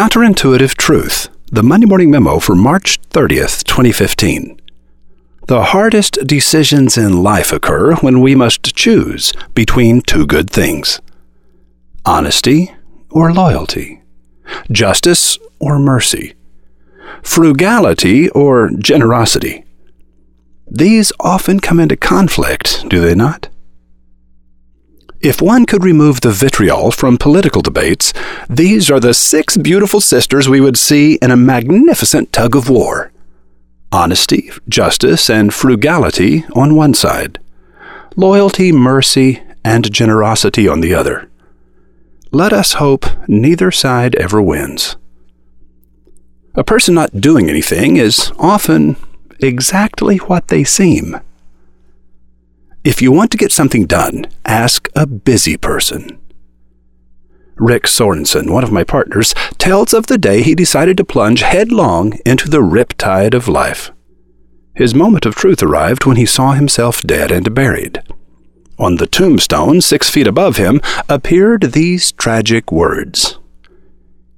Counterintuitive Truth, the Monday Morning Memo for March 30th, 2015. The hardest decisions in life occur when we must choose between two good things honesty or loyalty, justice or mercy, frugality or generosity. These often come into conflict, do they not? If one could remove the vitriol from political debates, these are the six beautiful sisters we would see in a magnificent tug of war honesty, justice, and frugality on one side, loyalty, mercy, and generosity on the other. Let us hope neither side ever wins. A person not doing anything is often exactly what they seem. If you want to get something done, ask a busy person. Rick Sorensen, one of my partners, tells of the day he decided to plunge headlong into the riptide of life. His moment of truth arrived when he saw himself dead and buried. On the tombstone, six feet above him, appeared these tragic words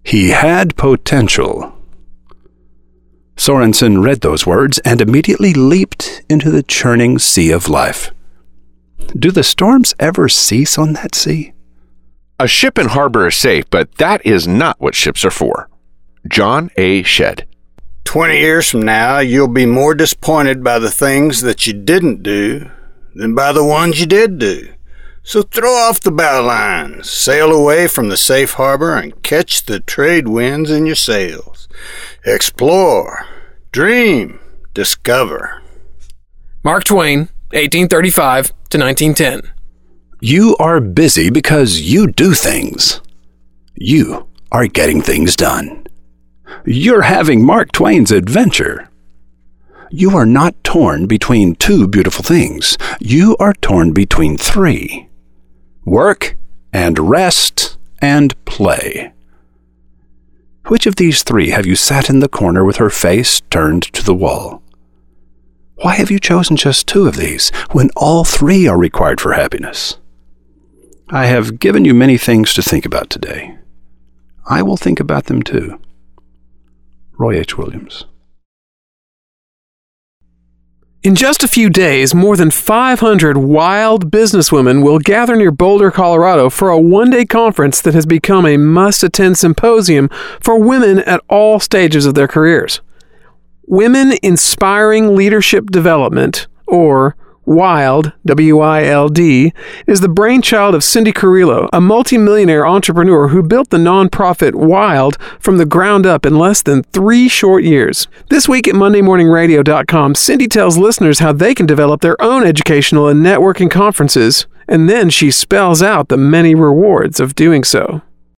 He had potential. Sorensen read those words and immediately leaped into the churning sea of life. Do the storms ever cease on that sea? A ship in harbor is safe, but that is not what ships are for. John A. Shedd. Twenty years from now, you'll be more disappointed by the things that you didn't do than by the ones you did do. So throw off the bow lines, sail away from the safe harbor, and catch the trade winds in your sails. Explore, dream, discover. Mark Twain, 1835 to 1910. You are busy because you do things. You are getting things done. You're having Mark Twain's adventure. You are not torn between two beautiful things. You are torn between three work and rest and play. Which of these three have you sat in the corner with her face turned to the wall? Why have you chosen just two of these when all three are required for happiness? I have given you many things to think about today. I will think about them too. Roy H. Williams. In just a few days, more than 500 wild businesswomen will gather near Boulder, Colorado for a one day conference that has become a must attend symposium for women at all stages of their careers. Women Inspiring Leadership Development, or WILD, W I L D, is the brainchild of Cindy Carrillo, a multimillionaire entrepreneur who built the nonprofit WILD from the ground up in less than three short years. This week at MondayMorningRadio.com, Cindy tells listeners how they can develop their own educational and networking conferences, and then she spells out the many rewards of doing so.